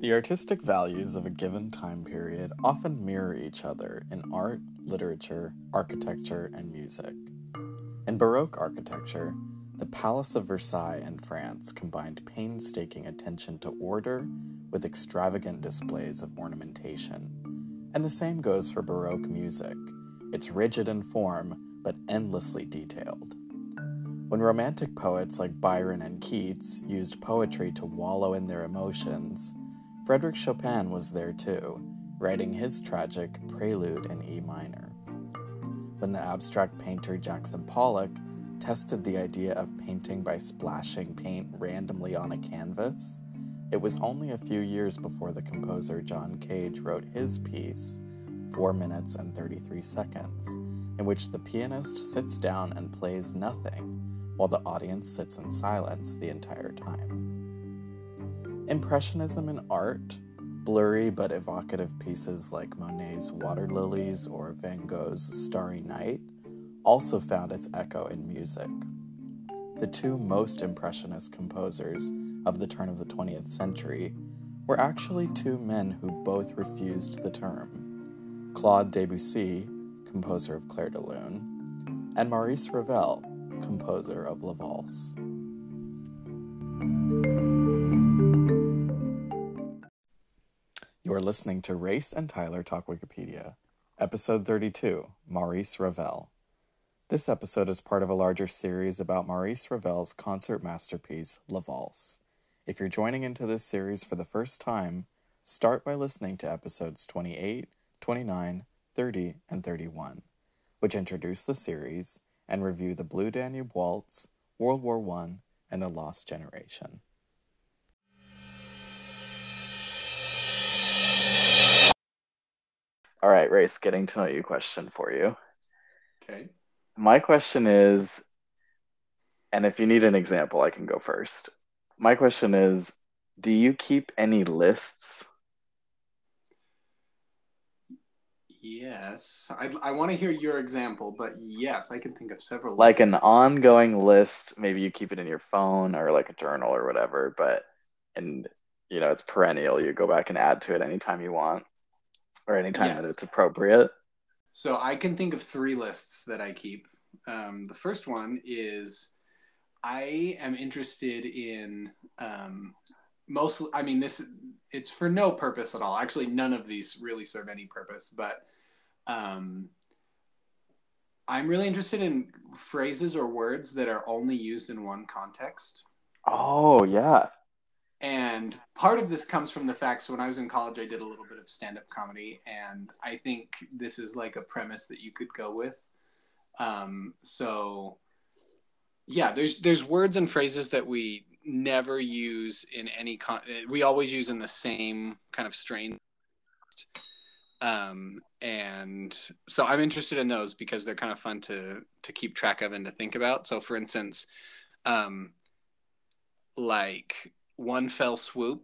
The artistic values of a given time period often mirror each other in art, literature, architecture, and music. In Baroque architecture, the Palace of Versailles in France combined painstaking attention to order with extravagant displays of ornamentation. And the same goes for Baroque music. It's rigid in form, but endlessly detailed. When Romantic poets like Byron and Keats used poetry to wallow in their emotions, Frederick Chopin was there too, writing his tragic Prelude in E minor. When the abstract painter Jackson Pollock tested the idea of painting by splashing paint randomly on a canvas, it was only a few years before the composer John Cage wrote his piece, 4 minutes and 33 seconds, in which the pianist sits down and plays nothing while the audience sits in silence the entire time. Impressionism in art, blurry but evocative pieces like Monet's Water Lilies or Van Gogh's Starry Night, also found its echo in music. The two most impressionist composers of the turn of the 20th century were actually two men who both refused the term Claude Debussy, composer of Clair de Lune, and Maurice Ravel, composer of La Valse. You are listening to Race and Tyler Talk Wikipedia, episode 32 Maurice Ravel. This episode is part of a larger series about Maurice Ravel's concert masterpiece, La Valse. If you're joining into this series for the first time, start by listening to episodes 28, 29, 30, and 31, which introduce the series and review the Blue Danube Waltz, World War I, and the Lost Generation. All right, Race, getting to know you question for you. Okay. My question is, and if you need an example, I can go first. My question is, do you keep any lists? Yes. I, I want to hear your example, but yes, I can think of several. Like lists. an ongoing list, maybe you keep it in your phone or like a journal or whatever, but and you know, it's perennial. You go back and add to it anytime you want or anytime Yes. that it's appropriate. So I can think of three lists that I keep. Um, the first one is I am interested in um, mostly. I mean, this it's for no purpose at all. Actually, none of these really serve any purpose. But um, I'm really interested in phrases or words that are only used in one context. Oh, yeah. And part of this comes from the fact so when I was in college, I did a little bit of stand up comedy. And I think this is like a premise that you could go with. Um, so, yeah, there's there's words and phrases that we never use in any con. We always use in the same kind of strain. Um, and so I'm interested in those because they're kind of fun to to keep track of and to think about. So, for instance, um, like one fell swoop.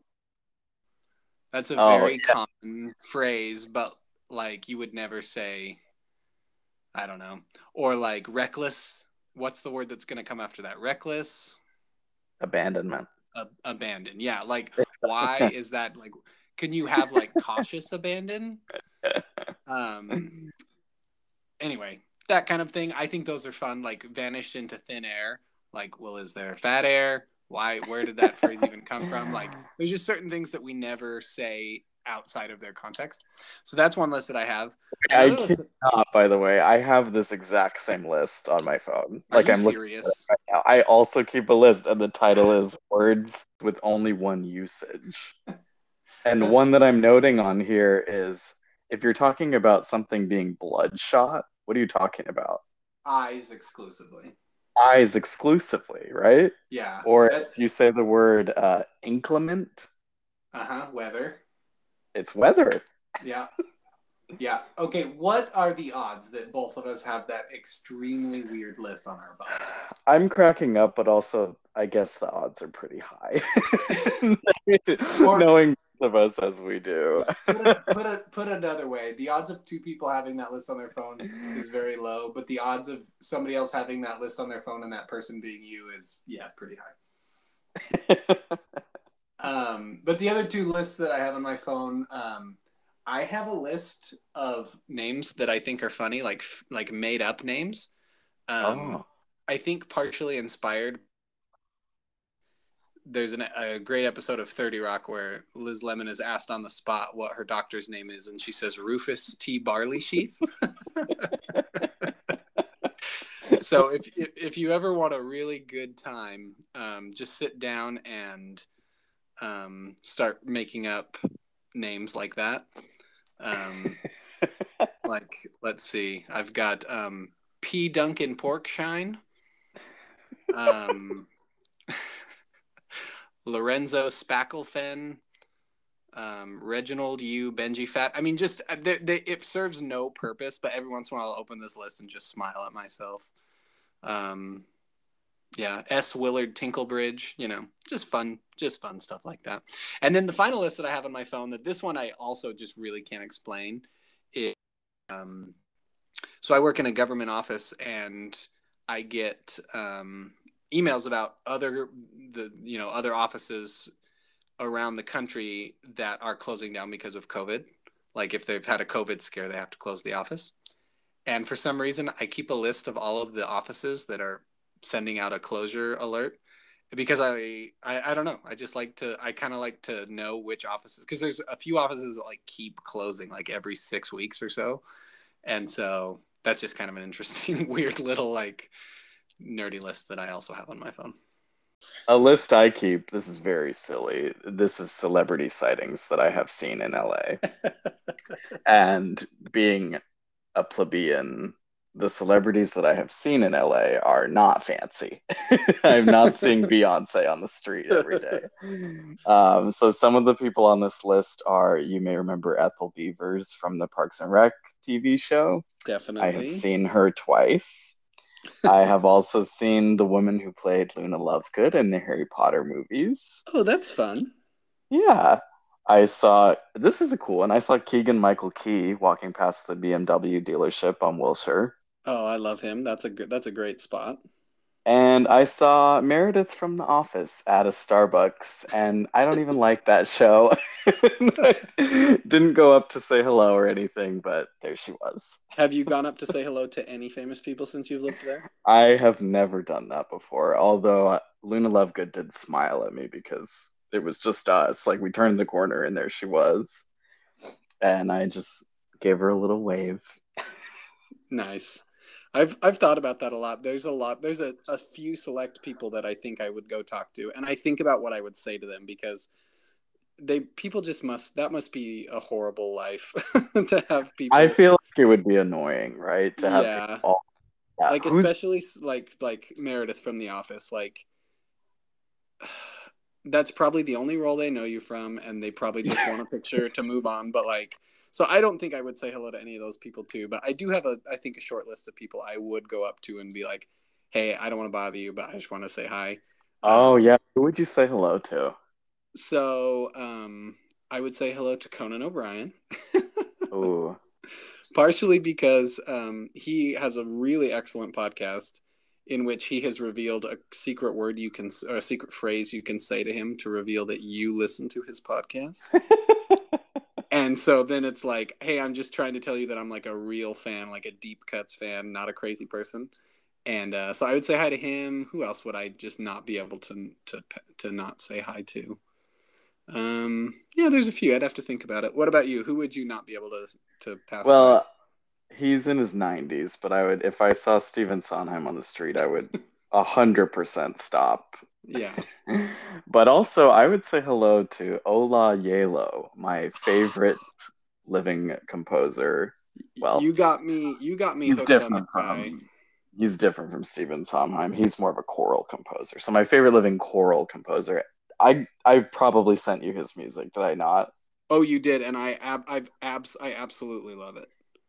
That's a Oh, very common phrase, but like you would never say, I don't know, or like reckless. What's the word that's going to come after that? Reckless, Abandonment. ab- abandon. Yeah, like why is that? Like, can you have like cautious abandon? Um. Anyway, that kind of thing. I think those are fun. Like vanished into thin air. Like, well, is there fat air? Why? Where did that phrase even come from? Like, there's just certain things that we never say outside of their context. So that's one list that I have. I list cannot, by the way. I have this exact same list on my phone. are Like I'm serious? right now. I also keep a list, and the title is Words with Only One Usage. And That's- one that I'm noting on here is if you're talking about something being bloodshot, what are you talking about? Eyes exclusively. Eyes exclusively, right? Yeah. Or you say the word uh, inclement, uh huh. Weather. It's weather. Yeah. Yeah. Okay. What are the odds that both of us have that extremely weird list on our phones? I'm cracking up, but also I guess the odds are pretty high. Or- Knowing of us as we do. put, a, put, a, put another way, the odds of two people having that list on their phones is very low, but the odds of somebody else having that list on their phone and that person being you is yeah pretty high. um, but the other two lists that I have on my phone, um, I have a list of names that I think are funny, like like made up names. Um, oh. I think partially inspired there's an, a great episode of 30 Rock where Liz Lemon is asked on the spot what her doctor's name is, and she says Rufus T. Barley Sheath. so if, if, if you ever want a really good time, um, just sit down and um, start making up names like that. Um, like let's see, I've got um, P. Duncan Porkshine. Um, Lorenzo Spacklefen, um, Reginald U, Benji Fat. I mean, just uh, they, they, it serves no purpose, but every once in a while I'll open this list and just smile at myself. Um, yeah, S. Willard Tinklebridge, you know, just fun, just fun stuff like that. And then the final list that I have on my phone that this one I also just really can't explain is um, so I work in a government office and I get um, emails about other the you know other offices around the country that are closing down because of COVID. Like if they've had a COVID scare, they have to close the office. And for some reason, I keep a list of all of the offices that are sending out a closure alert because I, I, I don't know. I just like to, I kind of like to know which offices because there's a few offices that like keep closing like every six weeks or so. And so that's just kind of an interesting, weird little like nerdy list that I also have on my phone. A list I keep. This is very silly. This is celebrity sightings that I have seen in LA. and being a plebeian, the celebrities that I have seen in LA are not fancy. I'm not seeing Beyonce on the street every day. Um, so some of the people on this list are you may remember Ethel Beavers from the Parks and Rec TV show. Definitely. I have seen her twice. I have also seen the woman who played Luna Lovegood in the Harry Potter movies. Oh, that's fun. Yeah. I saw this is a cool one. I saw Keegan Michael Key walking past the BMW dealership on Wilshire. Oh, I love him. That's a good that's a great spot and I saw Meredith from The Office at a Starbucks, and I don't even like that show. didn't go up to say hello or anything, but there she was. Have you gone up to say hello to any famous people since you've lived there? I have never done that before, although uh, Luna Lovegood did smile at me because it was just us. Like we turned the corner and there she was. And I just gave her a little wave. nice. I've I've thought about that a lot. There's a lot. There's a, a few select people that I think I would go talk to, and I think about what I would say to them because they people just must that must be a horrible life to have people. I feel like it would be annoying, right? To have yeah. people. Yeah. Like Who's... especially like like Meredith from The Office, like. That's probably the only role they know you from, and they probably just want a picture to move on. But like, so I don't think I would say hello to any of those people too, but I do have a I think a short list of people I would go up to and be like, "Hey, I don't want to bother you, but I just want to say hi." Oh um, yeah, who would you say hello to? So, um, I would say hello to Conan O'Brien. Ooh. Partially because um, he has a really excellent podcast in which he has revealed a secret word you can, or a secret phrase you can say to him to reveal that you listen to his podcast and so then it's like, hey, I'm just trying to tell you that I'm like a real fan, like a deep cuts fan, not a crazy person. And uh, so I would say hi to him. Who else would I just not be able to to to not say hi to? Um, yeah, there's a few. I'd have to think about it. What about you? Who would you not be able to to pass? Well, by? he's in his 90s, but I would if I saw Stephen Sondheim on the street, I would hundred percent stop yeah. but also, I would say hello to Ola Gjeilo, my favorite living composer. Well, you got me. You got me. He's different from. He's different from Stephen Sondheim. He's more of a choral composer. So my favorite living choral composer. I I probably sent you his music. Did I not? Oh, you did, and I ab- I've abs I absolutely love it.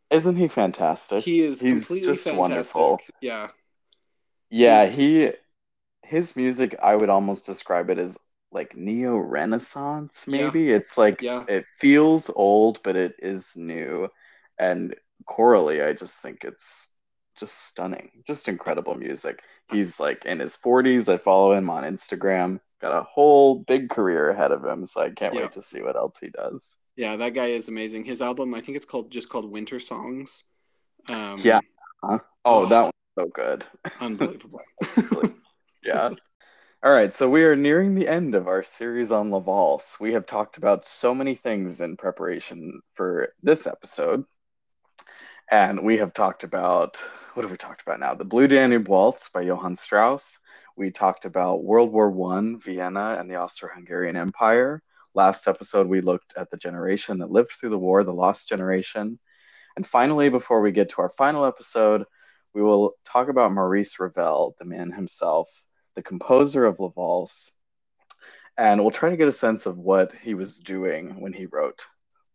Isn't he fantastic? He is He's completely just fantastic. wonderful. Yeah. Yeah, He's... he his music, I would almost describe it as like neo renaissance Yeah. maybe it's like Yeah. it feels old but it is new and chorally i just think it's just stunning just incredible music he's like in his 40s i follow him on instagram got a whole big career ahead of him so i can't Yeah. wait to see what else he does Yeah, that guy is amazing. His album, I think it's called just called Winter Songs. Um, Yeah. oh, Oh. that one's so good unbelievable. Yeah. All right, so we are nearing the end of our series on La. We have talked about so many things in preparation for this episode. And we have talked about what have we talked about now? The Blue Danube Waltz by Johann Strauss. We talked about World War One, Vienna, and the Austro-Hungarian Empire. Last episode, we looked at the generation that lived through the war, the lost generation. And finally, before we get to our final episode, we will talk about Maurice Ravel, the man himself, the composer of La Valse, and we'll try to get a sense of what he was doing when he wrote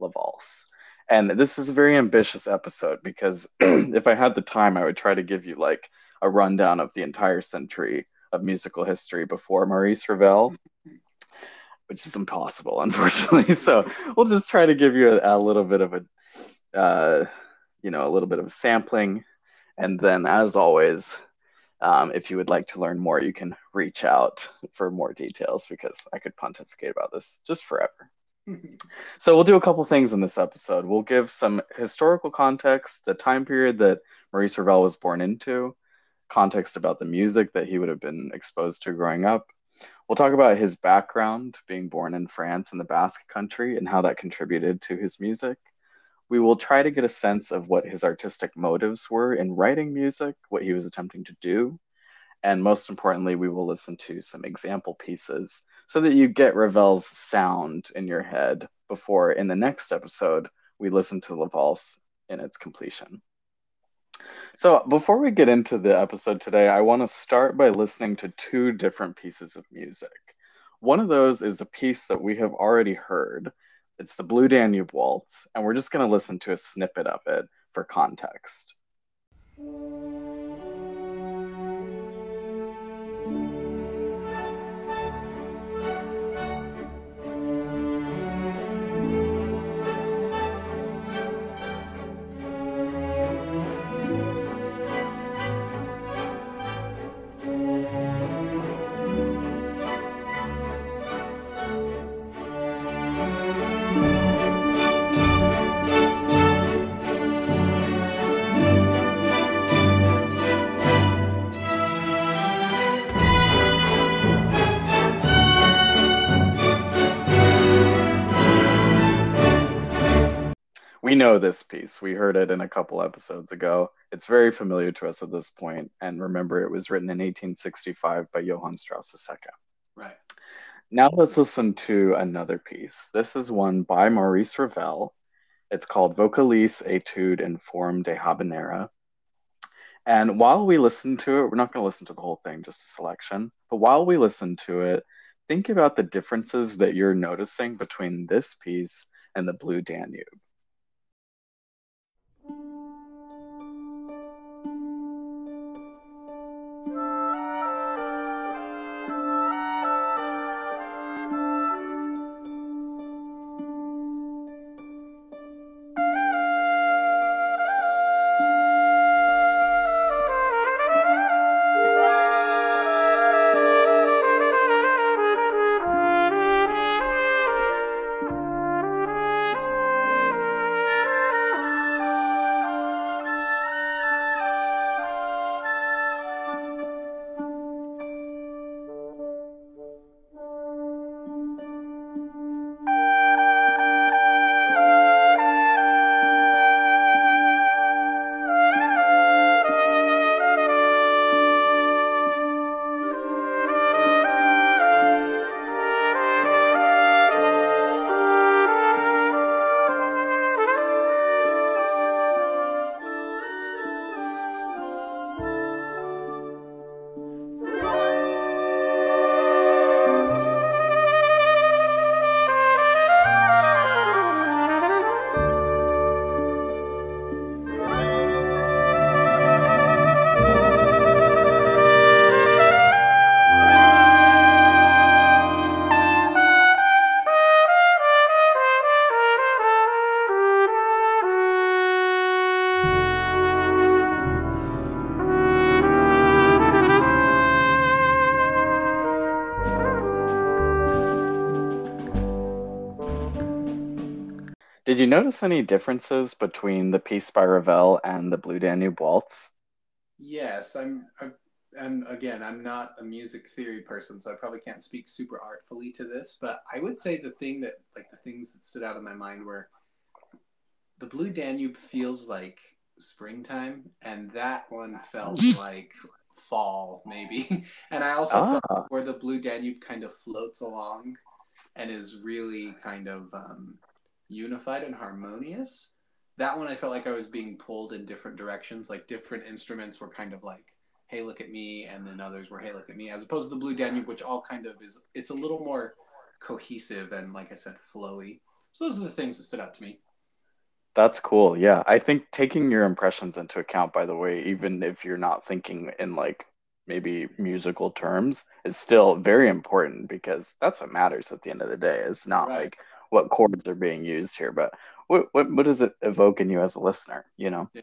La Valse. And this is a very ambitious episode because if I had the time, I would try to give you like a rundown of the entire century of musical history before Maurice Ravel, which is impossible, unfortunately. So we'll just try to give you a, a little bit of a, uh, you know, a little bit of sampling and then, as always, um, if you would like to learn more, you can reach out for more details because I could pontificate about this just forever. So, we'll do a couple things in this episode. We'll give some historical context, the time period that Maurice Ravel was born into, context about the music that he would have been exposed to growing up. We'll talk about his background, being born in France in the Basque country, and how that contributed to his music we will try to get a sense of what his artistic motives were in writing music, what he was attempting to do. And most importantly, we will listen to some example pieces so that you get Ravel's sound in your head before, in the next episode, we listen to La Valse in its completion. So, before we get into the episode today, I want to start by listening to two different pieces of music. One of those is a piece that we have already heard, it's the Blue Danube Waltz, and we're just going to listen to a snippet of it for context. This piece. We heard it in a couple episodes ago. It's very familiar to us at this point. And remember, it was written in 1865 by Johann Strauss II. Right. Now let's listen to another piece. This is one by Maurice Ravel. It's called Vocalise Etude in Forme de Habanera. And while we listen to it, we're not going to listen to the whole thing, just a selection. But while we listen to it, think about the differences that you're noticing between this piece and the Blue Danube. Notice any differences between the piece by Ravel and the Blue Danube Waltz? Yes, I'm, I'm and again, I'm not a music theory person, so I probably can't speak super artfully to this, but I would say the thing that like the things that stood out in my mind were the Blue Danube feels like springtime, and that one felt like fall, maybe. and I also ah. felt where the Blue Danube kind of floats along and is really kind of um, unified and harmonious. That one I felt like I was being pulled in different directions, like different instruments were kind of like, hey, look at me, and then others were, hey, look at me, as opposed to the Blue Danube, which all kind of is, it's a little more cohesive and, like I said, flowy. So those are the things that stood out to me. That's cool. Yeah. I think taking your impressions into account, by the way, even if you're not thinking in like maybe musical terms, is still very important because that's what matters at the end of the day. It's not right. like what chords are being used here, but what, what, what does it evoke in you as a listener? You know, yeah.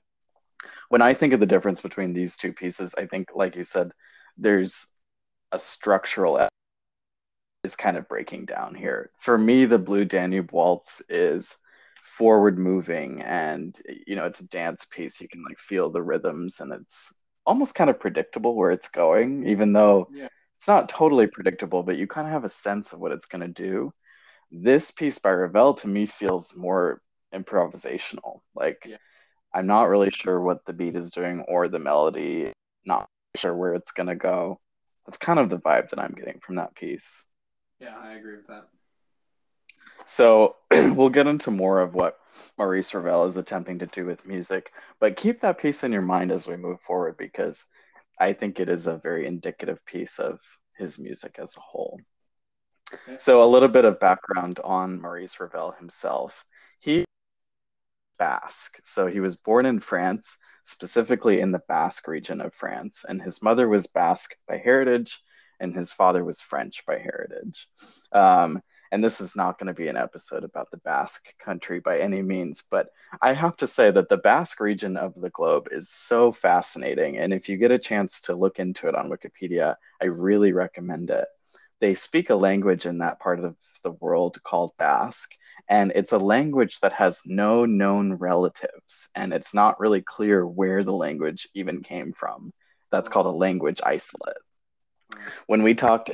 when I think of the difference between these two pieces, I think, like you said, there's a structural is kind of breaking down here. For me, the Blue Danube Waltz is forward moving and you know it's a dance piece you can like feel the rhythms and it's almost kind of predictable where it's going even though yeah. it's not totally predictable but you kind of have a sense of what it's going to do this piece by ravel to me feels more improvisational like yeah. i'm not really sure what the beat is doing or the melody not sure where it's going to go that's kind of the vibe that i'm getting from that piece yeah i agree with that so we'll get into more of what Maurice Ravel is attempting to do with music, but keep that piece in your mind as we move forward because I think it is a very indicative piece of his music as a whole. So a little bit of background on Maurice Ravel himself. He Basque. So he was born in France, specifically in the Basque region of France, and his mother was Basque by heritage and his father was French by heritage. Um, and this is not going to be an episode about the Basque country by any means, but I have to say that the Basque region of the globe is so fascinating. And if you get a chance to look into it on Wikipedia, I really recommend it. They speak a language in that part of the world called Basque, and it's a language that has no known relatives, and it's not really clear where the language even came from. That's called a language isolate. When we talked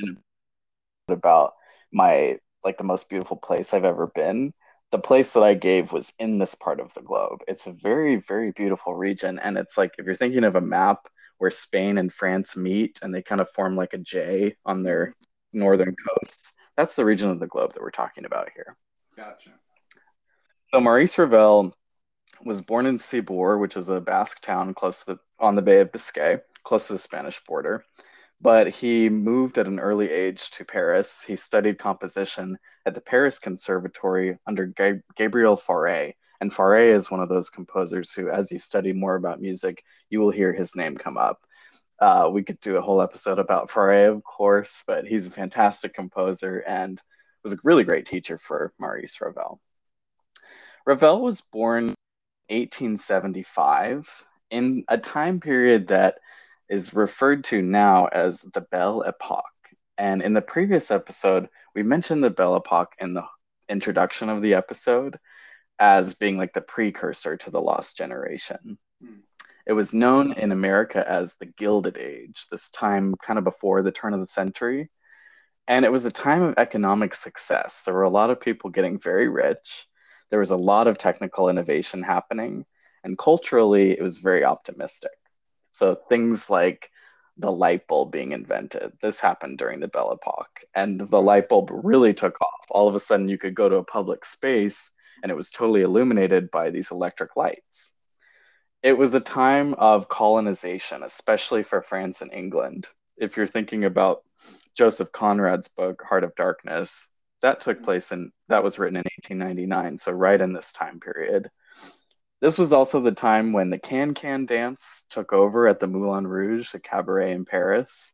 about my like the most beautiful place I've ever been. The place that I gave was in this part of the globe. It's a very, very beautiful region. And it's like if you're thinking of a map where Spain and France meet and they kind of form like a J on their northern coasts, that's the region of the globe that we're talking about here. Gotcha. So Maurice Ravel was born in Ciboure, which is a Basque town close to the on the Bay of Biscay, close to the Spanish border but he moved at an early age to Paris. He studied composition at the Paris Conservatory under G- Gabriel Fauré. And Fauré is one of those composers who, as you study more about music, you will hear his name come up. Uh, we could do a whole episode about Fauré, of course, but he's a fantastic composer and was a really great teacher for Maurice Ravel. Ravel was born 1875 in a time period that is referred to now as the Belle Epoque. And in the previous episode, we mentioned the Belle Epoque in the introduction of the episode as being like the precursor to the Lost Generation. Hmm. It was known in America as the Gilded Age, this time kind of before the turn of the century. And it was a time of economic success. There were a lot of people getting very rich. There was a lot of technical innovation happening. And culturally, it was very optimistic. So things like the light bulb being invented. This happened during the Belle Epoque, and the mm-hmm. light bulb really took off. All of a sudden, you could go to a public space and it was totally illuminated by these electric lights. It was a time of colonization, especially for France and England. If you're thinking about Joseph Conrad's book, Heart of Darkness, that took mm-hmm. place and that was written in 1899, so right in this time period. This was also the time when the can can dance took over at the Moulin Rouge, a cabaret in Paris.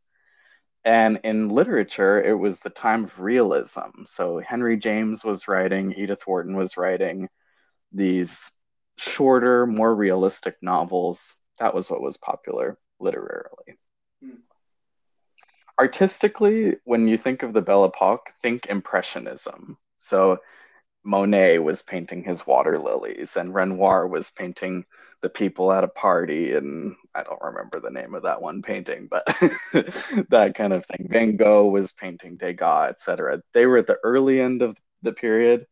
And in literature, it was the time of realism. So Henry James was writing, Edith Wharton was writing these shorter, more realistic novels. That was what was popular literarily. Hmm. Artistically, when you think of the Belle Epoque, think Impressionism. So Monet was painting his water lilies, and Renoir was painting the people at a party, and I don't remember the name of that one painting, but that kind of thing. Van Gogh was painting Degas, etc. They were at the early end of the period,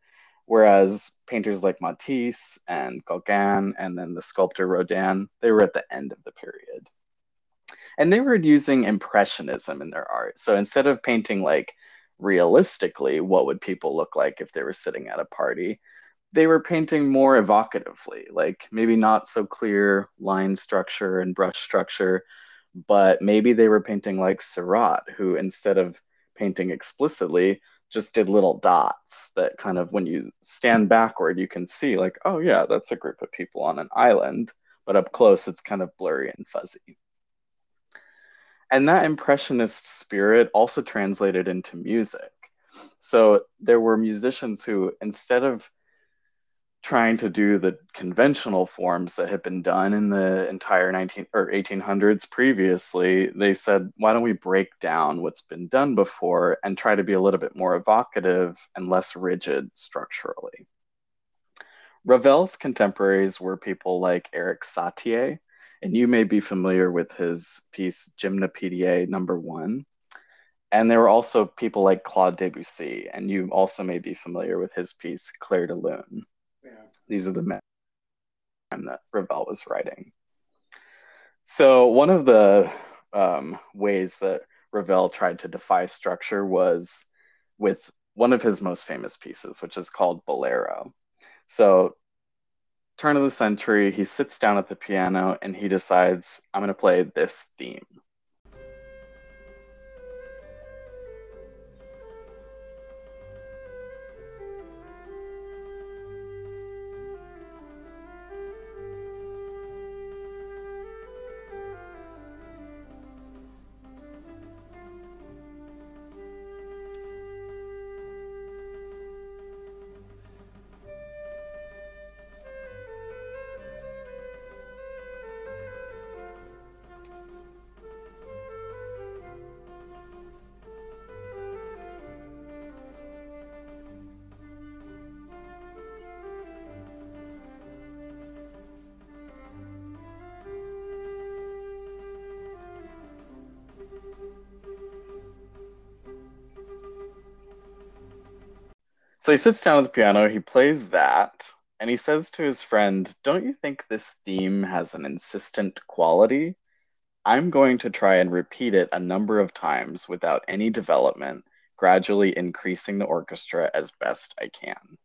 whereas painters like Matisse and Gauguin, and then the sculptor Rodin, they were at the end of the period. And they were using impressionism in their art. So instead of painting like realistically what would people look like if they were sitting at a party they were painting more evocatively like maybe not so clear line structure and brush structure but maybe they were painting like Seurat who instead of painting explicitly just did little dots that kind of when you stand backward you can see like oh yeah that's a group of people on an island but up close it's kind of blurry and fuzzy. And that impressionist spirit also translated into music. So there were musicians who instead of trying to do the conventional forms that had been done in the entire 19 or 1800s previously they said why don't we break down what's been done before and try to be a little bit more evocative and less rigid structurally ravel's contemporaries were people like erik satie and you may be familiar with his piece Gymnopédie number one. And there were also people like Claude Debussy, and you also may be familiar with his piece Clair de Lune. These are the men that Ravel was writing. So one of the um, ways that Ravel tried to defy structure was with one of his most famous pieces, which is called Bolero. So turn of the century, he sits down at the piano and he decides, I'm going to play this theme. So he sits down at the piano, he plays that, and he says to his friend, Don't you think this theme has an insistent quality? I'm going to try and repeat it a number of times without any development, gradually increasing the orchestra as best I can.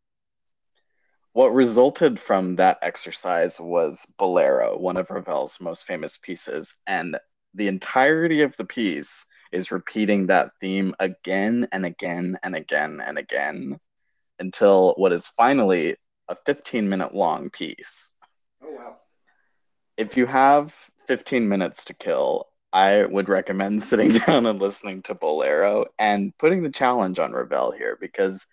What resulted from that exercise was Bolero, one of Ravel's most famous pieces, and the entirety of the piece is repeating that theme again and again and again and again until what is finally a 15 minute long piece. Oh, wow. If you have 15 minutes to kill, I would recommend sitting down and listening to Bolero and putting the challenge on Ravel here because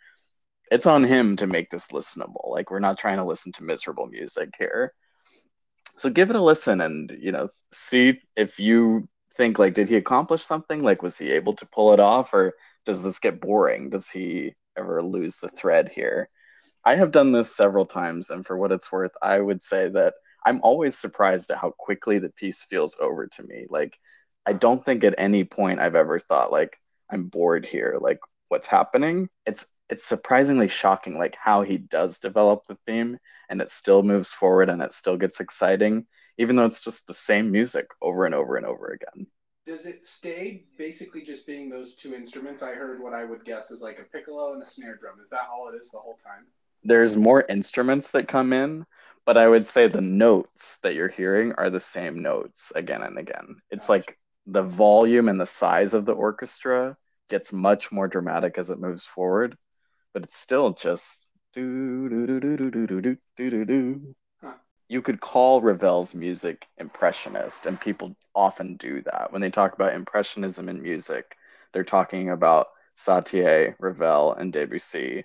it's on him to make this listenable. Like, we're not trying to listen to miserable music here. So give it a listen and, you know, see if you think, like, did he accomplish something? Like, was he able to pull it off or does this get boring? Does he ever lose the thread here. I have done this several times, and for what it's worth, I would say that I'm always surprised at how quickly the piece feels over to me. Like, I don't think at any point I've ever thought like I'm bored here. Like, what's happening? It's it's surprisingly shocking, like how he does develop the theme, and it still moves forward, and it still gets exciting, even though it's just the same music over and over and over again does it stay basically just being those two instruments? I heard what I would guess is like a piccolo and a snare drum. Is that all it is the whole time? There's more instruments that come in, but I would say the notes that you're hearing are the same notes again and again. It's gotcha. like the volume and the size of the orchestra gets much more dramatic as it moves forward, but it's still just do do do do do do do do do do you could call Ravel's music impressionist, and people often do that. When they talk about impressionism in music, they're talking about Satie, Ravel, and Debussy.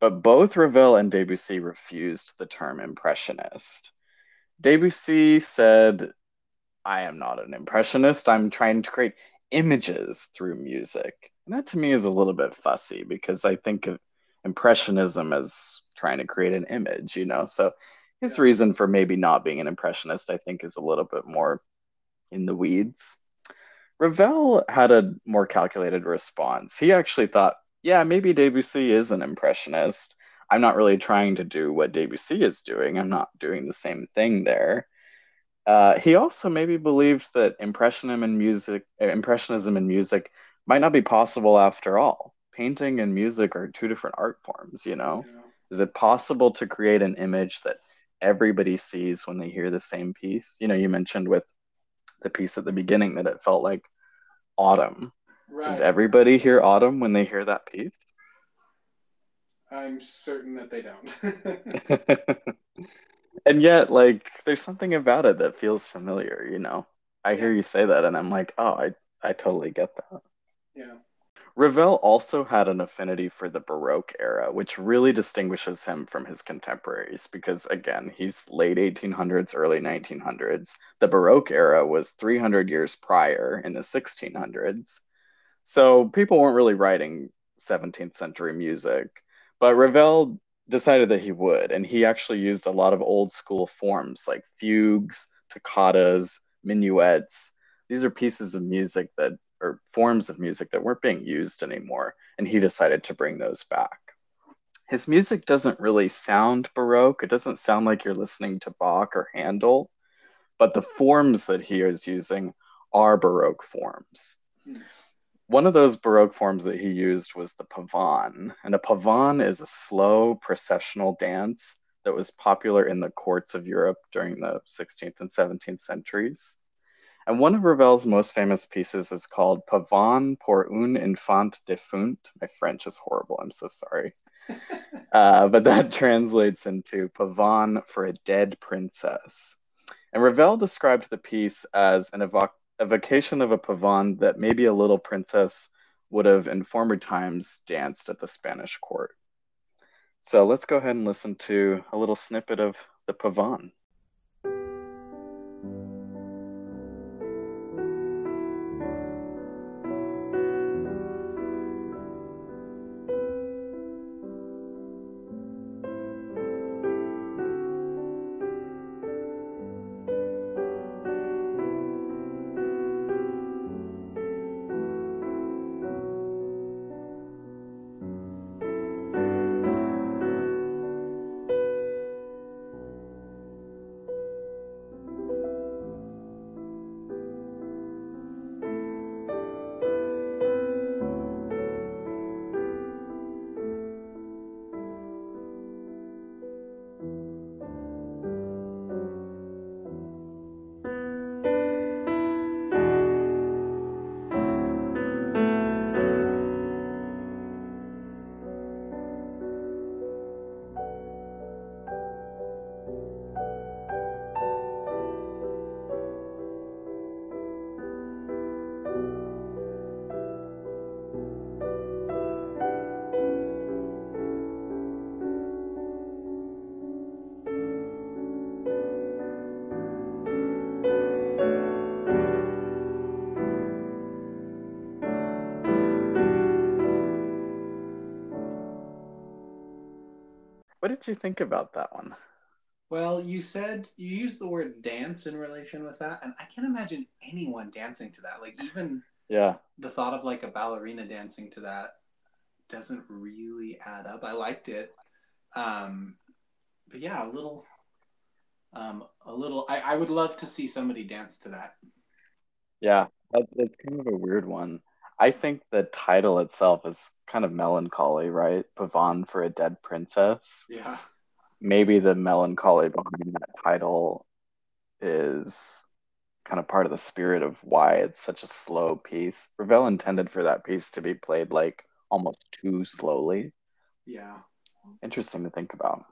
But both Ravel and Debussy refused the term impressionist. Debussy said, I am not an impressionist. I'm trying to create images through music. And that to me is a little bit fussy because I think of impressionism as trying to create an image, you know. So his Yeah. reason for maybe not being an impressionist, I think, is a little bit more in the weeds. Ravel had a more calculated response. He actually thought, yeah, maybe Debussy is an impressionist. I'm not really trying to do what Debussy is doing. I'm not doing the same thing there. Uh, he also maybe believed that impressionism in music, uh, impressionism in music, might not be possible after all. Painting and music are two different art forms. You know, You know? is it possible to create an image that everybody sees when they hear the same piece? You know, you mentioned with the piece at the beginning that it felt like autumn. Does everybody hear autumn when they hear that piece? I'm certain that they don't. and yet, like, there's something about it that feels familiar, you know? I hear you say that, and I'm like, oh, I, I totally get that. yeah. Ravel also had an affinity for the Baroque era, which really distinguishes him from his contemporaries because, again, he's late 1800s, early 1900s. The Baroque era was 300 years prior in the 1600s. So people weren't really writing 17th century music. But Ravel decided that he would, and he actually used a lot of old school forms like fugues, toccatas, minuets. These are pieces of music that or forms of music that weren't being used anymore, and he decided to bring those back. His music doesn't really sound Baroque. It doesn't sound like you're listening to Bach or Handel, but the forms that he is using are Baroque forms. Hmm. One of those Baroque forms that he used was the pavane, and a pavane is a slow processional dance that was popular in the courts of Europe during the 16th and 17th centuries. And one of Ravel's most famous pieces is called Pavane pour un enfant défunt. My French is horrible. I'm so sorry. Uh, but that translates into Pavane for a dead princess. And Ravel described the piece as an evoc- evocation of a pavane that maybe a little princess would have in former times danced at the Spanish court. So let's go ahead and listen to a little snippet of the pavane. Did you think about that one? Well, you said you used the word dance in relation with that, and I can't imagine anyone dancing to that. Like even Yeah. the thought of like a ballerina dancing to that doesn't really add up. I liked it. Um but yeah, a little um a little I, I would love to see somebody dance to that. Yeah, it's kind of a weird one. I think the title itself is kind of melancholy, right? Pavane for a dead princess. Yeah. Maybe the melancholy behind that title is kind of part of the spirit of why it's such a slow piece. Ravel intended for that piece to be played like almost too slowly. Yeah. Interesting to think about.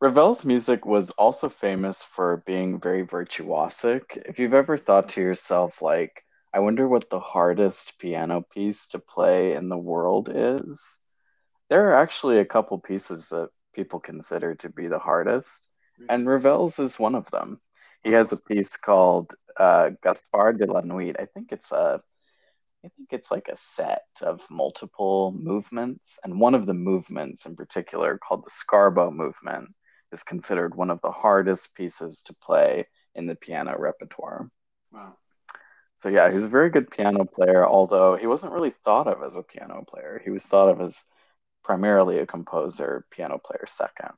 Ravel's music was also famous for being very virtuosic. If you've ever thought to yourself, like, I wonder what the hardest piano piece to play in the world is, there are actually a couple pieces that people consider to be the hardest, and Ravel's is one of them. He has a piece called uh, Gaspard de la Nuit. I think it's a I think it's like a set of multiple movements, and one of the movements in particular, called the Scarbo movement, is considered one of the hardest pieces to play in the piano repertoire. Wow. So yeah, he's a very good piano player, although he wasn't really thought of as a piano player. He was thought of as primarily a composer, piano player second.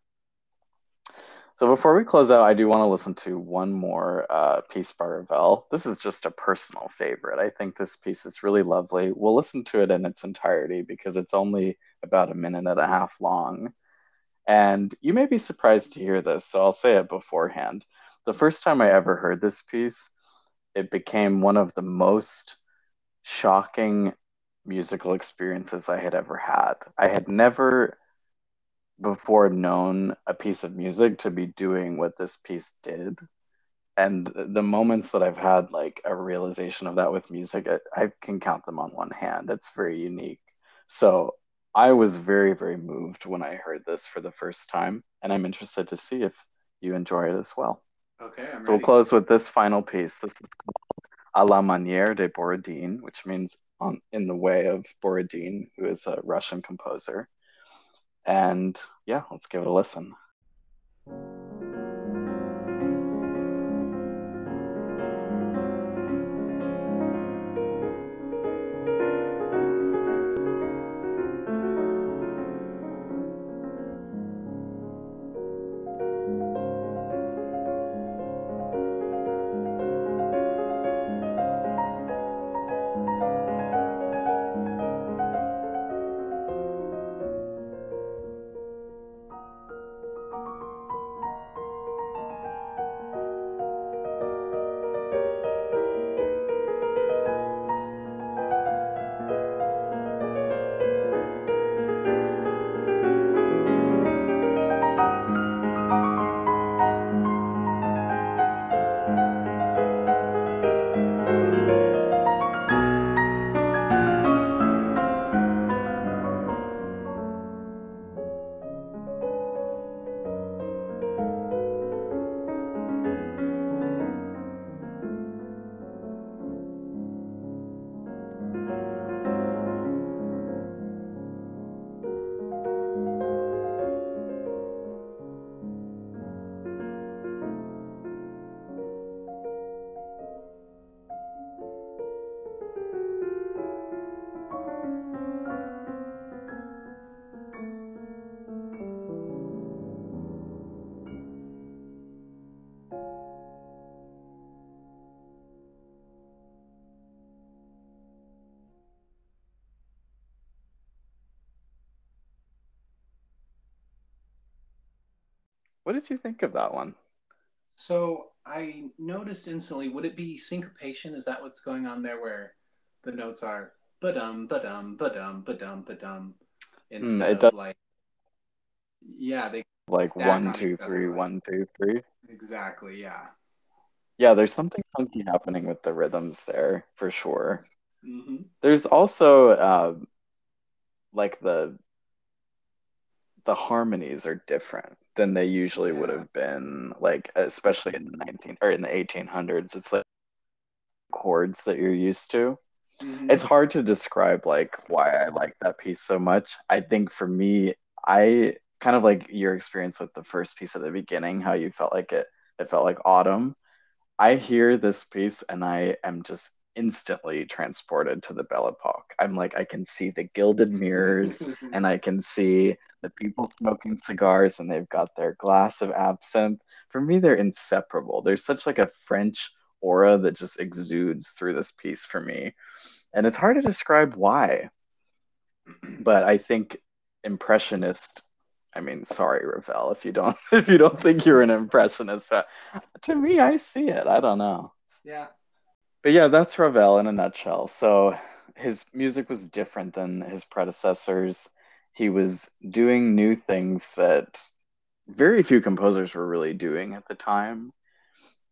So before we close out, I do want to listen to one more uh, piece by Ravel. This is just a personal favorite. I think this piece is really lovely. We'll listen to it in its entirety because it's only about a minute and a half long. And you may be surprised to hear this, so I'll say it beforehand. The first time I ever heard this piece, it became one of the most shocking musical experiences I had ever had. I had never before known a piece of music to be doing what this piece did. And the moments that i've had like a realization of that with music I, I, can count them on one hand. It's very unique. So i was very very moved when i heard this for the first time and i'm interested to see if you enjoy it as well okay I'm so ready. we'll close with this final piece this is called a la manière de borodin which means on in the way of borodin who is a russian composer and yeah, let's give it a listen. What did you think of that one? So I noticed instantly, would it be syncopation? Is that what's going on there where the notes are ba-dum, ba-dum, ba-dum, ba-dum, ba-dum instead mm, it does, of like yeah, they like one, two, three, one, two, three. Exactly, yeah. Yeah, there's something funky happening with the rhythms there for sure. Mm-hmm. There's also uh, like the the harmonies are different than they usually yeah. would have been like especially in the 19 or in the 1800s it's like chords that you're used to mm-hmm. it's hard to describe like why i like that piece so much i think for me i kind of like your experience with the first piece at the beginning how you felt like it it felt like autumn i hear this piece and i am just instantly transported to the Belle Epoque. I'm like, I can see the gilded mirrors and I can see the people smoking cigars and they've got their glass of absinthe. For me, they're inseparable. There's such like a French aura that just exudes through this piece for me. And it's hard to describe why. But I think impressionist I mean, sorry, Ravel, if you don't if you don't think you're an impressionist. Uh, to me, I see it. I don't know. Yeah, but yeah, that's Ravel in a nutshell. So his music was different than his predecessors. He was doing new things that very few composers were really doing at the time.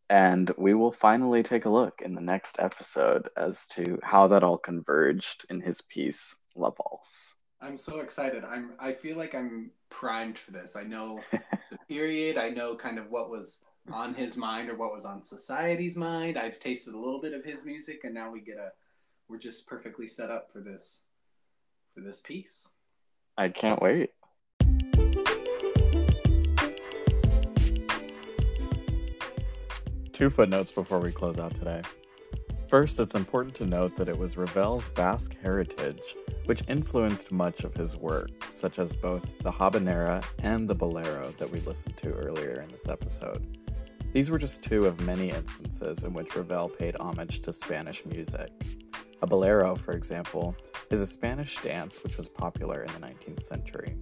And we will finally take a look in the next episode as to how that all converged in his piece, La Valse. I'm so excited. I'm I feel like I'm primed for this. I know the period, I know kind of what was on his mind or what was on society's mind. I've tasted a little bit of his music, and now we get a we're just perfectly set up for this for this piece. I can't wait. Two footnotes before we close out today. First, it's important to note that it was Ravel's Basque heritage which influenced much of his work, such as both the habanera and the bolero that we listened to earlier in this episode. These were just two of many instances in which Ravel paid homage to Spanish music. A bolero, for example, is a Spanish dance which was popular in the 19th century.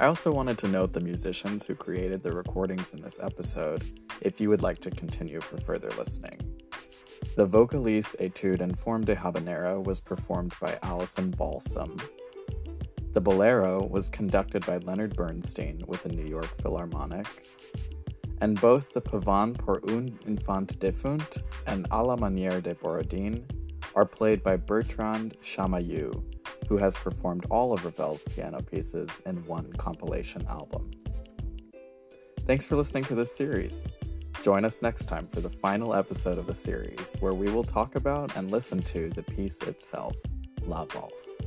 I also wanted to note the musicians who created the recordings in this episode if you would like to continue for further listening. The Vocalise Etude en Forme de Habanera was performed by Alison Balsom. The Bolero was conducted by Leonard Bernstein with the New York Philharmonic. And both the Pavane pour une infante défunte and A la manière de Borodin are played by Bertrand Chamayou, who has performed all of Ravel's piano pieces in one compilation album. Thanks for listening to this series. Join us next time for the final episode of the series, where we will talk about and listen to the piece itself, La Valse.